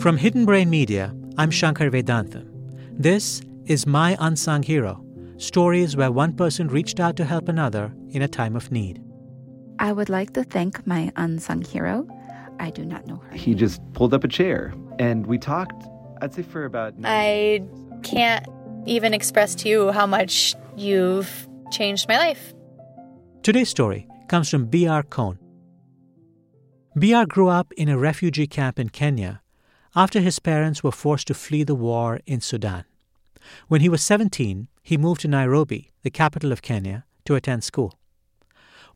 From Hidden Brain Media, I'm Shankar Vedantam. This is My Unsung Hero stories where one person reached out to help another in a time of need. I would like to thank my unsung hero. I do not know her. He just pulled up a chair and we talked, I'd say, for about. I can't even express to you how much you've changed my life. Today's story comes from Biar Kon. Biar grew up in a refugee camp in Kenya after his parents were forced to flee the war in Sudan. When he was 17, he moved to Nairobi, the capital of Kenya, to attend school.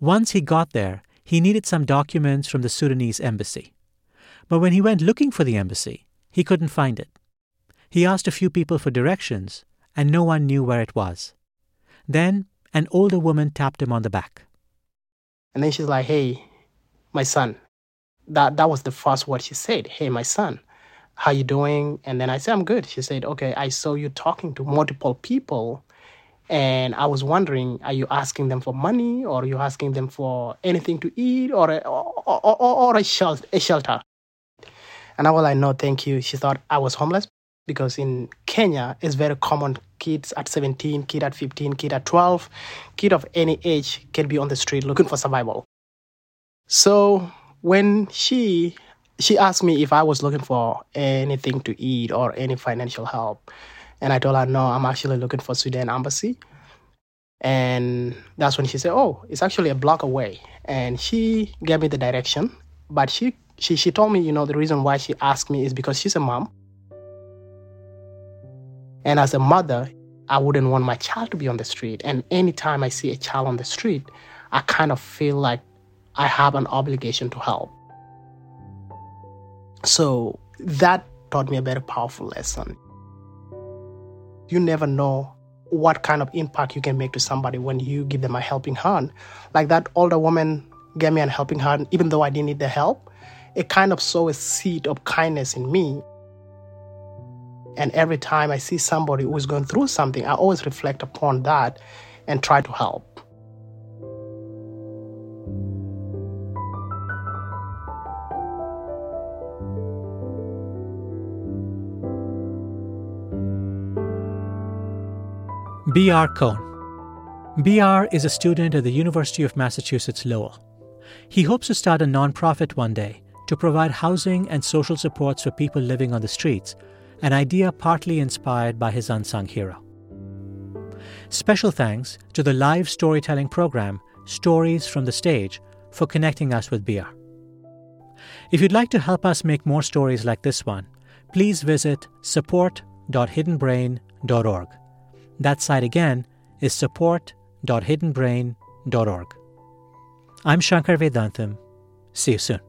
Once he got there, he needed some documents from the Sudanese embassy. But when he went looking for the embassy, he couldn't find it. He asked a few people for directions, and no one knew where it was. Then an older woman tapped him on the back. And then she's like, "Hey, my son." That that was the first word she said. "Hey, my son, how you doing?" And then I said, "I'm good." She said, "Okay, I saw you talking to multiple people, and I was wondering, are you asking them for money, or are you asking them for anything to eat, or a, or, or, or a, shelter, a shelter?" And I was like, "No, thank you." She thought I was homeless because in Kenya it's very common kids at 17, kid at 15, kid at 12, kid of any age can be on the street looking for survival. So when she she asked me if I was looking for anything to eat or any financial help, and I told her no, I'm actually looking for Sudan embassy. And that's when she said, "Oh, it's actually a block away." And she gave me the direction, but she she she told me, you know, the reason why she asked me is because she's a mom and as a mother, I wouldn't want my child to be on the street. And anytime I see a child on the street, I kind of feel like I have an obligation to help. So that taught me a very powerful lesson. You never know what kind of impact you can make to somebody when you give them a helping hand. Like that older woman gave me a helping hand, even though I didn't need the help. It kind of sowed a seed of kindness in me and every time I see somebody who is going through something, I always reflect upon that and try to help. Biar Kon. Biar is a student at the University of Massachusetts Lowell. He hopes to start a nonprofit one day to provide housing and social supports for people living on the streets an idea partly inspired by his unsung hero. Special thanks to the live storytelling program Stories from the Stage for connecting us with Biar. If you'd like to help us make more stories like this one, please visit support.hiddenbrain.org. That site again is support.hiddenbrain.org. I'm Shankar Vedantam. See you soon.